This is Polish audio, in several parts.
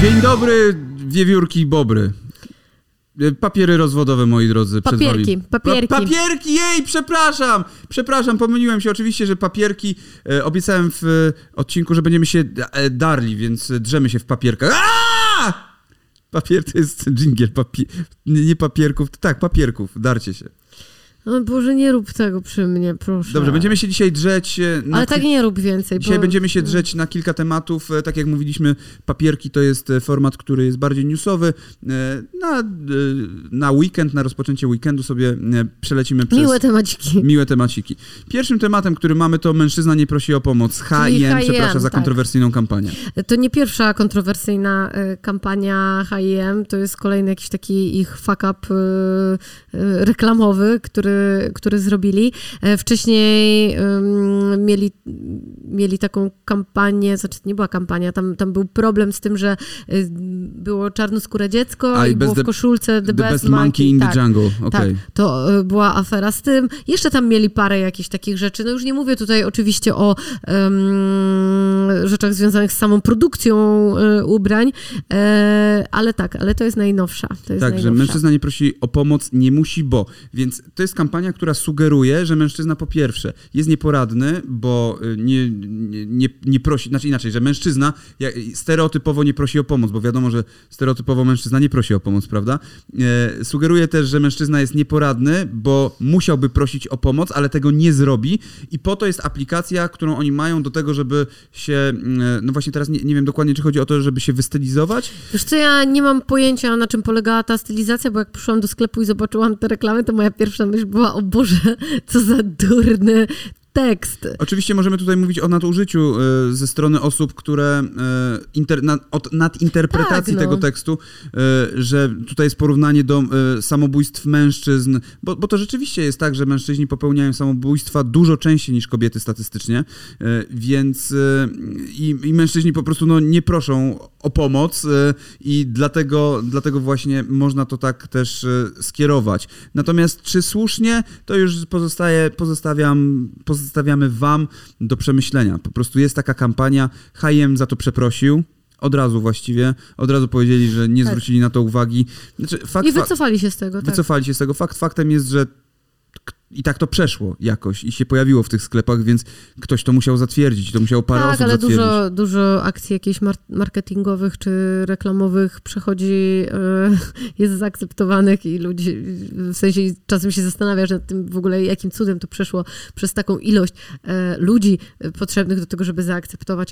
Dzień dobry, wiewiórki i bobry. E, Papiery rozwodowe, moi drodzy. przed Papierki, wami. papierki. Pa papierki, jej, przepraszam! Przepraszam, pomyliłem się. Oczywiście, że papierki. E, obiecałem w e, odcinku, że będziemy się e, darli, więc drzemy się w papierkach. Aaaa! Papier to jest dżingiel. Nie papierków, tak, papierków. Darcie się. No Boże, nie rób tego przy mnie, proszę. Dobrze, będziemy się dzisiaj drzeć. e, na Ale tak nie rób więcej, Dzisiaj bo... będziemy się drzeć na kilka tematów. E, Tak jak mówiliśmy, papierki to jest e, format, który jest bardziej newsowy. Na, na weekend, na rozpoczęcie weekendu sobie przelecimy przez Miłe temaciki. miłe temaciki. Pierwszym tematem, który mamy, to mężczyzna nie prosi o pomoc. H&M przepraszam za tak. kontrowersyjną kampanię. To nie pierwsza kontrowersyjna kampania H&M, to jest kolejny jakiś taki ich fuck up reklamowy, który, który zrobili. E, Wcześniej mieli, mieli taką kampanię, znaczy nie była kampania, tam, tam był problem z tym, że y, było czarnoskóre dziecko A, i było w koszulce The, The Best, best monkey in tak. the jungle. Okej. Tak, to y, była afera z tym. Jeszcze tam mieli parę jakichś takich rzeczy. No już nie mówię tutaj oczywiście o em, rzeczach związanych z samą produkcją y, ubrań, e, ale tak, ale to jest najnowsza. To jest Tak, że najnowsza. mężczyzna nie prosi o pomoc, nie musi, bo. Więc to jest kampania, która sugeruje, że mężczyzna po pierwsze jest nieporadny, bo y, nie, nie, nie, nie prosi, znaczy inaczej, że mężczyzna stereotypowo nie prosi o pomoc, bo wiadomo, że stereotypowo mężczyzna nie prosi o pomoc, prawda? E, sugeruje też, że mężczyzna jest nieporadny, bo musiałby prosić o pomoc, ale tego nie zrobi i po to jest aplikacja, którą oni mają do tego, żeby się, mm, no właśnie teraz nie, nie wiem dokładnie, czy chodzi o to, żeby się wystylizować, Wiesz co, ja nie mam pojęcia, na czym polegała ta stylizacja, bo jak przyszłam do sklepu i zobaczyłam te reklamy, to moja pierwsza myśl była, o Boże, co za durny tekst. Oczywiście możemy tutaj mówić o nadużyciu e, ze strony osób, które e, inter, na, od nadinterpretacji Tak, no. tego tekstu, e, że tutaj jest porównanie do samobójstw mężczyzn, bo, bo to rzeczywiście jest tak, że mężczyźni popełniają samobójstwa dużo częściej niż kobiety statystycznie, więc i, i mężczyźni po prostu no, nie proszą o pomoc i dlatego, dlatego właśnie można to tak też skierować. Natomiast czy słusznie, to już pozostaje, pozostawiam, pozostawiamy wam do przemyślenia. Po prostu jest taka kampania, H&M za to przeprosił, od razu właściwie, od razu powiedzieli, że nie Tak. zwrócili na to uwagi. Znaczy, fakt, I fa- wycofali się z tego, tak. wycofali się z tego. Fakt faktem jest, że i tak to przeszło jakoś i się pojawiło w tych sklepach, więc ktoś to musiał zatwierdzić, to musiało parę tak, osób ale zatwierdzić. dużo, dużo akcji jakichś mar- marketingowych czy reklamowych przechodzi, e, jest zaakceptowanych i ludzi, w sensie czasem się zastanawiasz nad tym w ogóle, jakim cudem to przeszło przez taką ilość e, ludzi potrzebnych do tego, żeby zaakceptować,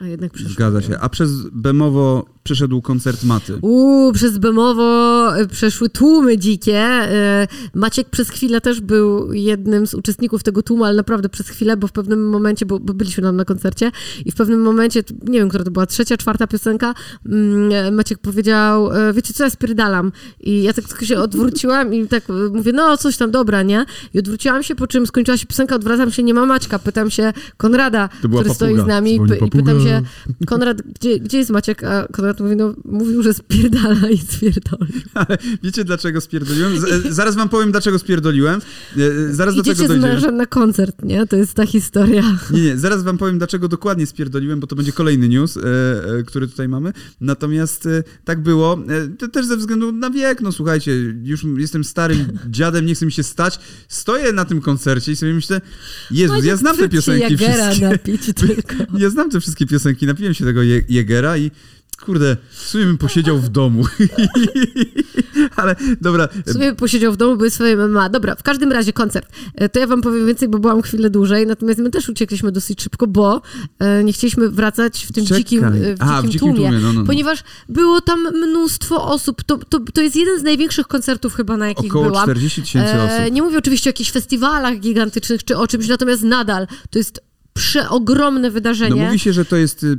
a, jednak przeszło. Zgadza się. A przez Bemowo przyszedł koncert Maty. Uuu, przez Bemowo e, przeszły tłumy dzikie. E, Maciek przez chwilę też był jednym z uczestników tego tłumu, ale naprawdę przez chwilę, bo w pewnym momencie, bo, bo byliśmy tam na koncercie i w pewnym momencie, nie wiem, która to była, trzecia, czwarta piosenka, mm, Maciek powiedział, e, wiecie co, ja spierdalam. I ja tak tylko się odwróciłam i tak e, mówię, no coś tam, dobra, nie? I odwróciłam się, po czym skończyła się piosenka, odwracam się, nie ma Maćka, pytam się Konrada, który stoi papuga. z nami Dzwoni i pytam się, Konrad, gdzie, gdzie jest Maciek? A Konrad mówi, no mówił, że spierdala i spierdoli. Ale wiecie dlaczego spierdoliłem? Z, e, zaraz wam powiem, dlaczego spierdoliłem. E, Zaraz do Idziecie tego z dojdziemy. mężem na koncert, nie? To jest ta historia. Nie, nie, zaraz wam powiem, dlaczego dokładnie spierdoliłem, bo to będzie kolejny news, e, e, który tutaj mamy. Natomiast e, tak było, e, też ze względu na wiek, no słuchajcie, już jestem starym dziadem, nie chce mi się stać. Stoję na tym koncercie i sobie myślę, Jezus, ja znam te piosenki wszystkie. napić tylko. Ja znam te wszystkie piosenki, napiłem się tego Je- Jegera i kurde, w sumie bym posiedział w domu. Ale dobra, W sumie posiedział w domu, były swoje MMA. Dobra, w każdym razie koncert. E, To ja wam powiem więcej, bo byłam chwilę dłużej, natomiast my też uciekliśmy dosyć szybko, bo e, nie chcieliśmy wracać w tym Czekaj. dzikim, e, w dzikim, A, w dzikim tłumie. tłumie, no, no, no. Ponieważ było tam mnóstwo osób. To, to, to jest jeden z największych koncertów chyba, na jakich około byłam. 40 tysięcy osób. nie mówię oczywiście o jakichś festiwalach gigantycznych czy o czymś, natomiast nadal to jest przeogromne wydarzenie. No mówi się, że to jest y,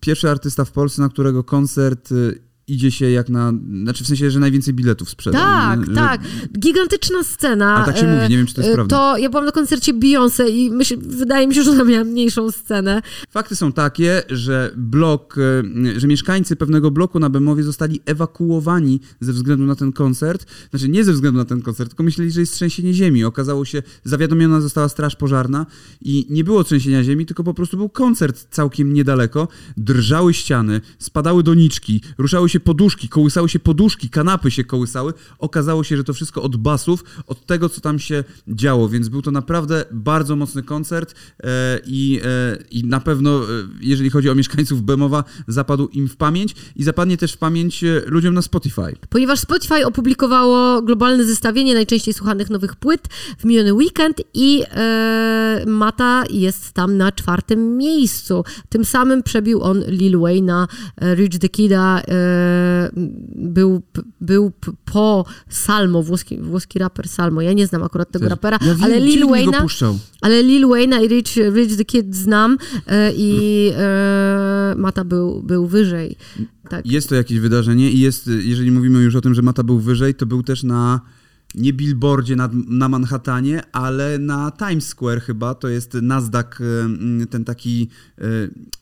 pierwszy artysta w Polsce, na którego koncert y, idzie się jak na... Znaczy w sensie, że najwięcej biletów sprzeda. Tak, Że- tak. Gigantyczna scena. A tak się mówi, nie wiem, czy to jest e, prawda. To ja byłam na koncercie Beyoncé i myśl, wydaje mi się, że ona miała mniejszą scenę. Fakty są takie, że blok, e, że mieszkańcy pewnego bloku na Bemowie zostali ewakuowani ze względu na ten koncert. Znaczy nie ze względu na ten koncert, tylko myśleli, że jest trzęsienie ziemi. Okazało się, zawiadomiona została straż pożarna i nie było trzęsienia ziemi, tylko po prostu był koncert całkiem niedaleko. Drżały ściany, spadały doniczki, ruszały się poduszki, kołysały się poduszki, kanapy się kołysały. Okazało się, że to wszystko od basów, od tego, co tam się działo, więc był to naprawdę bardzo mocny koncert e, i, e, i na pewno, e, jeżeli chodzi o mieszkańców Bemowa, zapadł im w pamięć i zapadnie też w pamięć ludziom na Spotify. Ponieważ Spotify opublikowało globalne zestawienie najczęściej słuchanych nowych płyt w miniony weekend i e, Mata jest tam na czwartym miejscu. Tym samym przebił on Lil Wayne'a, e, Rich the Kida, e, był, p- był p- po Salmo, włoski, włoski raper Salmo. Ja nie znam akurat tego rapera, Ja wiem, ale Lil puszczał. Ale Lil Wayne'a i Rich, Rich the Kid znam e, i e, Mata był, był wyżej. Tak. Jest to jakieś wydarzenie i jest, jeżeli mówimy już o tym, że Mata był wyżej, to był też na nie billboardzie na, na Manhattanie, ale na Times Square chyba, to jest Nasdaq, e, ten taki, e,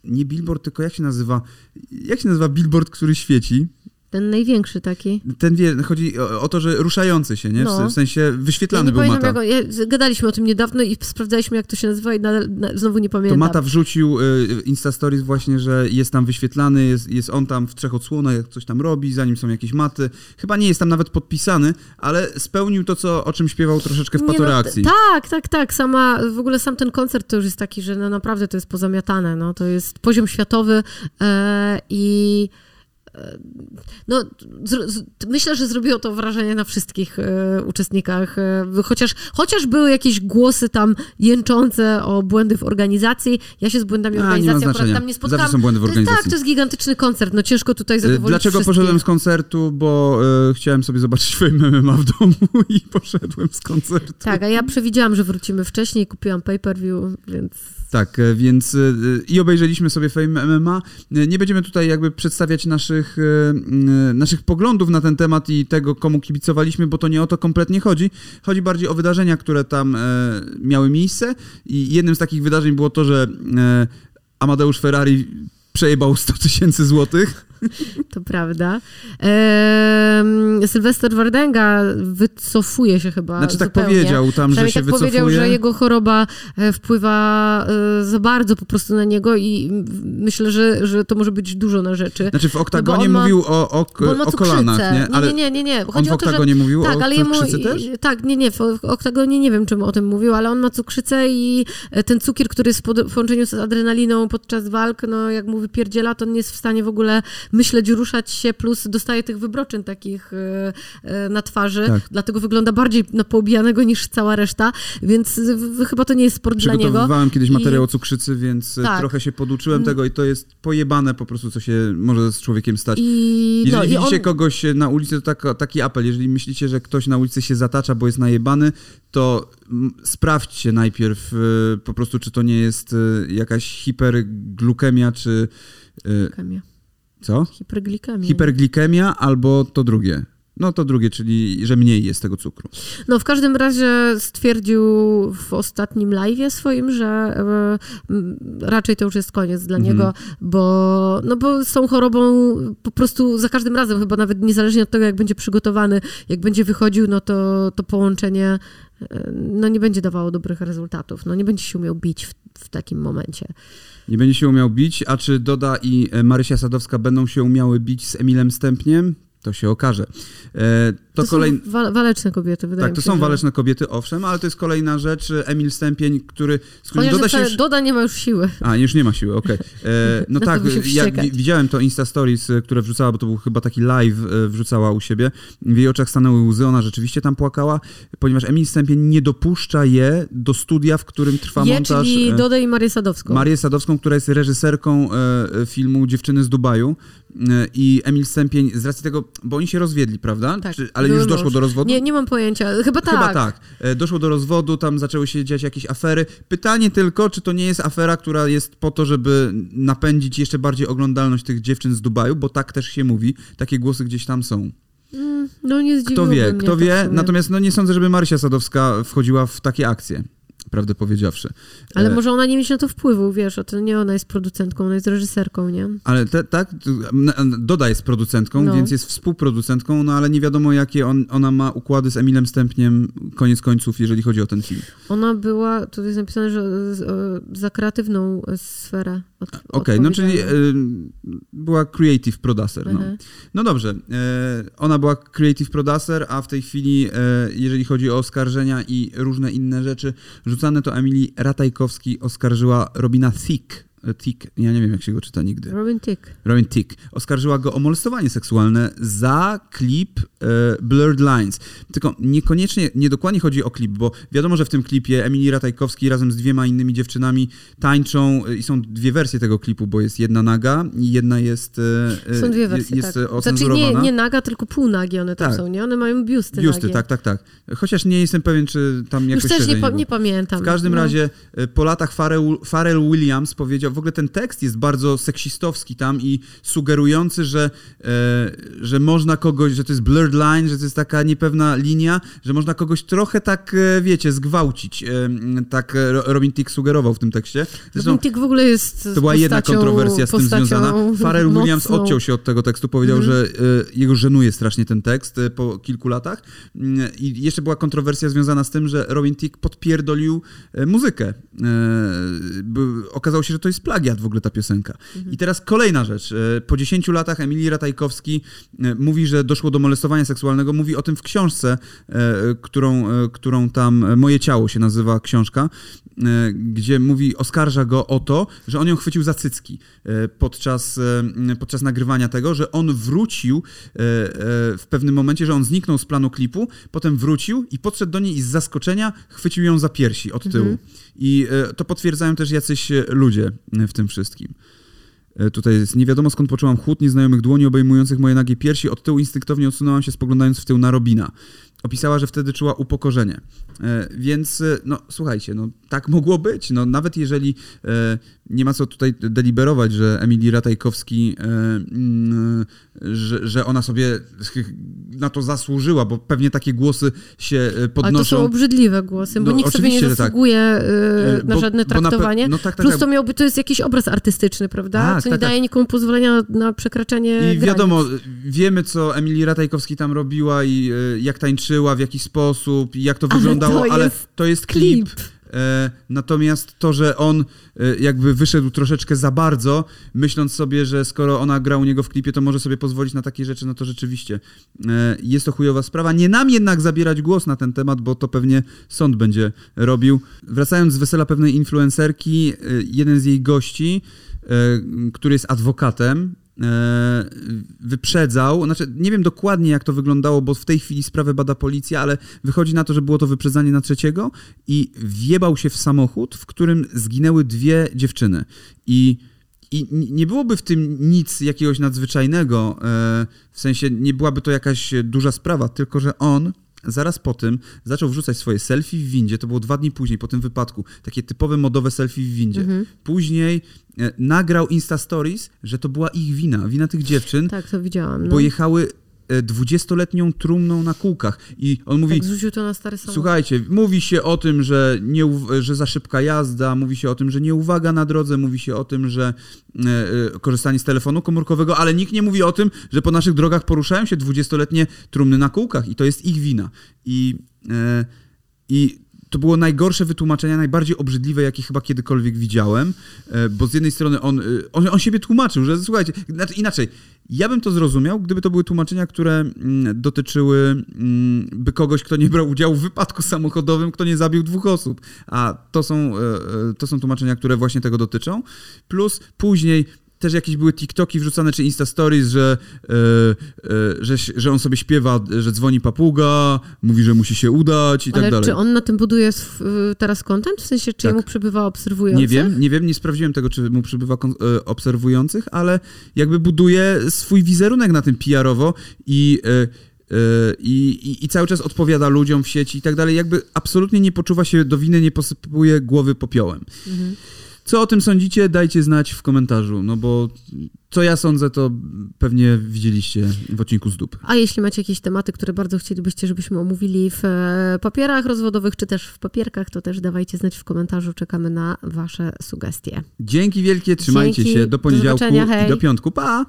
nie billboard, tylko jak się nazywa, jak się nazywa billboard, który świeci? Ten największy taki. Ten wie, chodzi o, o to, że ruszający się, nie? W, No. w sensie wyświetlany ja był pamiętam, Mata. jak, ja, gadaliśmy o tym niedawno i sprawdzaliśmy, jak to się nazywa i nadal, na, znowu nie To pamiętam. Mata wrzucił y, Insta Stories właśnie, że jest tam wyświetlany, jest, jest on tam w trzech odsłonach, coś tam robi, zanim są jakieś maty. Chyba nie jest tam nawet podpisany, ale spełnił to, co, o czym śpiewał troszeczkę w Nie, no, patoreakcji. t- tak, tak, tak. Sama, w ogóle sam ten koncert to już jest taki, że no naprawdę to jest pozamiatane. No. To jest poziom światowy e, i no, zro, z, myślę, że zrobiło to wrażenie na wszystkich e, uczestnikach. E, chociaż, chociaż były jakieś głosy tam jęczące o błędy w organizacji. Ja się z błędami A, organizacji akurat znaczenia. tam nie spotkałam. Zawsze są błędy w To jest- organizacji. Tak, to jest gigantyczny koncert. No ciężko tutaj Y, zadowolić Dlaczego wszystkich. poszedłem z koncertu? Bo y, chciałem sobie zobaczyć Fame MMA w domu i poszedłem z koncertu. Tak, a ja przewidziałam, że wrócimy wcześniej, kupiłam pay-per-view, więc... Tak, e, więc e, i obejrzeliśmy sobie Fame MMA. E, Nie będziemy tutaj jakby przedstawiać naszych, e, m, naszych poglądów na ten temat i tego, komu kibicowaliśmy, bo to nie o to kompletnie chodzi. Chodzi bardziej o wydarzenia, które tam e, miały miejsce i jednym z takich wydarzeń było to, że e, Amadeusz Ferrari przejebał 100 tysięcy złotych. To prawda. Ehm, Sylwester Wardenga wycofuje się chyba Znaczy tak zupełnie. powiedział tam, że się tak wycofuje. powiedział, że jego choroba e, wpływa e, za bardzo po prostu na niego i myślę, że, że to może być dużo na rzeczy. Znaczy w oktagonie on ma- mówił o, o, o kolanach, nie? nie, nie, nie, nie. on w o to, że oktagonie mówił tak, o ale jemu, też? Tak, nie, nie, w oktagonie nie wiem, czym o tym mówił, ale on ma cukrzycę i e, ten cukier, który jest w połączeniu z adrenaliną podczas walk, no jak mu wypierdziela, to on nie jest w stanie w ogóle myśleć, ruszać się, plus dostaje tych wybroczyn takich e, e, na twarzy, Tak. dlatego wygląda bardziej na poobijanego niż cała reszta, więc w, chyba to nie jest sport dla niego. Przygotowywałem kiedyś I- materiał o cukrzycy, więc Tak. trochę się poduczyłem Mm. tego i to jest pojebane po prostu, co się może z człowiekiem stać. I, Jeżeli no, i widzicie on, kogoś na ulicy, to tak, taki apel. Jeżeli myślicie, że ktoś na ulicy się zatacza, bo jest najebany, to sprawdźcie najpierw po prostu, czy to nie jest jakaś hiperglukemia, czy Hiperglikemia. co? Hiperglikemia. Hiperglikemia albo to drugie. No to drugie, czyli że mniej jest tego cukru. No w każdym razie stwierdził w ostatnim live'ie swoim, że m, raczej to już jest koniec dla Mhm. niego, bo, no bo z tą chorobą po prostu za każdym razem, chyba nawet niezależnie od tego, jak będzie przygotowany, jak będzie wychodził, no to, to połączenie no nie będzie dawało dobrych rezultatów. No nie będzie się umiał bić w, w takim momencie. Nie będzie się umiał bić, a czy Doda i e, Marysia Sadowska będą się umiały bić z Emilem Stępniem? To się okaże. E, to To, kolej... są wa- waleczne kobiety, wydaje Tak, mi to się. są że- waleczne kobiety, owszem, ale to jest kolejna rzecz. Emil Stępień, który... Chociaż Doda się Doda, już... Doda nie ma już siły. A, już nie ma siły, okej. E, No to tak, ja widziałem to Insta Stories, e, które wrzucała, bo to był chyba taki live, e, wrzucała u siebie. W jej oczach stanęły łzy, ona rzeczywiście tam płakała, ponieważ Emil Stępień nie dopuszcza je do studia, w którym trwa Je, montaż... czyli e, Dodę i Marię Sadowską. Marię Sadowską, która jest reżyserką e, e, filmu Dziewczyny z Dubaju. E, I Emil Stępień, z racji tego, bo oni się rozwiedli, prawda? Tak. Czy, ale ale już doszło mąż. do rozwodu? Nie, nie mam pojęcia. Chyba tak. Chyba tak. E, Doszło do rozwodu, tam zaczęły się dziać jakieś afery. Pytanie tylko, czy to nie jest afera, która jest po to, żeby napędzić jeszcze bardziej oglądalność tych dziewczyn z Dubaju, bo tak też się mówi. Takie głosy gdzieś tam są. Mm, No nie Kto wie, kto wie. Natomiast no, nie sądzę, żeby Marysia Sadowska wchodziła w takie akcje, prawdę powiedziawszy. Ale E, może ona nie mieć na to wpływu, wiesz, a to nie ona jest producentką, ona jest reżyserką, nie? Ale te, tak, Doda jest producentką, No. więc jest współproducentką, no ale nie wiadomo, jakie on, ona ma układy z Emilem Stępniem, koniec końców, jeżeli chodzi o ten film. Ona była, tutaj jest napisane, że za kreatywną sferę od, Okej, no czyli y, była creative producer. No, Mhm. no dobrze, e, ona była creative producer, a w tej chwili, e, jeżeli chodzi o oskarżenia i różne inne rzeczy rzucane, to Emilii Ratajkowski oskarżyła Robina Thicke. Tick, ja nie wiem jak się go czyta nigdy. Robin Tick. Robin Tick oskarżyła go o molestowanie seksualne za klip e, Blurred Lines. Tylko niekoniecznie, niedokładnie chodzi o klip, bo wiadomo, że w tym klipie Emilii Ratajkowski razem z dwiema innymi dziewczynami tańczą e, i są dwie wersje tego klipu, bo jest jedna naga i jedna jest e, e, Są dwie wersje, jest tak. e, Znaczy nie, nie naga, tylko półnagie one tam Tak. są, nie? One mają biusty Biusty, nagie. tak, tak, tak. Chociaż nie jestem pewien, czy tam Już jakoś też nie, pa- nie pamiętam. W każdym No. razie po latach Pharrell, Pharrell Williams powiedział, w ogóle ten tekst jest bardzo seksistowski tam i sugerujący, że, e, że można kogoś, że to jest blurred line, że to jest taka niepewna linia, że można kogoś trochę tak, e, wiecie, zgwałcić. E, tak Ro- Robin Tick sugerował w tym tekście. Zresztą Robin Tick w ogóle jest to była jedna kontrowersja z tym związana. Pharrell Williams mocną. odciął się od tego tekstu, powiedział, Mhm. że jego żenuje strasznie ten tekst po kilku latach. Mm, I jeszcze była kontrowersja związana z tym, że Robin Tick podpierdolił muzykę. Okazało się, że to jest plagiat w ogóle ta piosenka. I teraz kolejna rzecz. E, po 10 latach Emilii Ratajkowski e, mówi, że doszło do molestowania seksualnego. Mówi o tym w książce, e, którą, którą tam Moje ciało się nazywa książka, gdzie mówi, oskarża go o to, że on ją chwycił za cycki podczas, podczas nagrywania tego, że on wrócił w pewnym momencie, że on zniknął z planu klipu, potem wrócił i podszedł do niej i z zaskoczenia chwycił ją za piersi od tyłu. Mhm. I to potwierdzają też jacyś ludzie w tym wszystkim. E, Tutaj jest, nie wiadomo skąd poczułam chłód nieznajomych dłoni obejmujących moje nagie piersi. Od tyłu instynktownie odsunęłam się, spoglądając w tył na Robina. Opisała, że wtedy czuła upokorzenie. E, więc, e, no słuchajcie, no tak mogło być. No, nawet jeżeli e, nie ma co tutaj deliberować, że Emilii Ratajkowski, e, mm, że, że ona sobie na to zasłużyła, bo pewnie takie głosy się e, Ale to podnoszą. są obrzydliwe głosy, bo No, nikt sobie nie tak. zasługuje E, na bo- żadne bo na traktowanie. no tak, tak, Plus tak. to miałby, to jest jakiś obraz artystyczny, prawda? Tak, co nie tak, tak. daje nikomu pozwolenia na przekraczanie I granic. wiadomo, wiemy co Emilii Ratajkowski tam robiła i jak tańczyła, w jaki sposób, i jak to Ale wyglądało, to ale to jest klip. klip. E, natomiast to, że on e, jakby wyszedł troszeczkę za bardzo, myśląc sobie, że skoro ona gra u niego w klipie, to może sobie pozwolić na takie rzeczy, no to rzeczywiście e, jest to chujowa sprawa. Nie nam jednak zabierać głos na ten temat, bo to pewnie sąd będzie robił. Wracając z wesela pewnej influencerki, jeden z jej gości, który jest adwokatem, wyprzedzał, znaczy nie wiem dokładnie jak to wyglądało, bo w tej chwili sprawę bada policja, ale wychodzi na to, że było to wyprzedzanie na trzeciego i wjebał się w samochód, w którym zginęły dwie dziewczyny. I i nie byłoby w tym nic jakiegoś nadzwyczajnego, e, w sensie nie byłaby to jakaś duża sprawa, tylko że on zaraz po tym zaczął wrzucać swoje selfie w windzie, to było dwa dni później po tym wypadku, takie typowe modowe selfie w windzie. Mhm. Później e, nagrał Insta Stories, że to była ich wina, wina tych dziewczyn, Tak, to widziałam. No. bo jechały dwudziestoletnią trumną na kółkach. I on mówi, Tak, zrzucił to na stary samochód. Słuchajcie, mówi się o tym, że, nie, że za szybka jazda, mówi się o tym, że nie uwaga na drodze, mówi się o tym, że e, e, korzystanie z telefonu komórkowego, ale nikt nie mówi o tym, że po naszych drogach poruszają się dwudziestoletnie trumny na kółkach i to jest ich wina. I, e, i to było najgorsze wytłumaczenie, najbardziej obrzydliwe, jakie chyba kiedykolwiek widziałem, e, bo z jednej strony on, e, on, on siebie tłumaczył, że słuchajcie, znaczy inaczej, ja bym to zrozumiał, gdyby to były tłumaczenia, które mm, dotyczyły mm, by kogoś, kto nie brał udziału w wypadku samochodowym, kto nie zabił dwóch osób. A to są, e, to są tłumaczenia, które właśnie tego dotyczą. Plus później też jakieś były TikToki wrzucane, czy Insta Stories, że, e, e, że, że on sobie śpiewa, że dzwoni papuga, mówi, że musi się udać i Ale tak dalej. czy on na tym buduje y, teraz content? W sensie, czy Tak. jemu przybywa obserwujących? Nie wiem, nie wiem, nie sprawdziłem tego, czy mu przybywa e, obserwujących, ale jakby buduje swój wizerunek na tym PR-owo i e, I, i, I cały czas odpowiada ludziom w sieci i tak dalej. Jakby absolutnie nie poczuwa się do winy, nie posypuje głowy popiołem. Mhm. Co o tym sądzicie? Dajcie znać w komentarzu, no bo co ja sądzę, to pewnie widzieliście w odcinku z dupy. A jeśli macie jakieś tematy, które bardzo chcielibyście, żebyśmy omówili w e, papierach rozwodowych, czy też w papierkach, to też dawajcie znać w komentarzu. Czekamy na wasze sugestie. Dzięki wielkie, trzymajcie Dzięki. się. Do poniedziałku do i do piątku. Pa!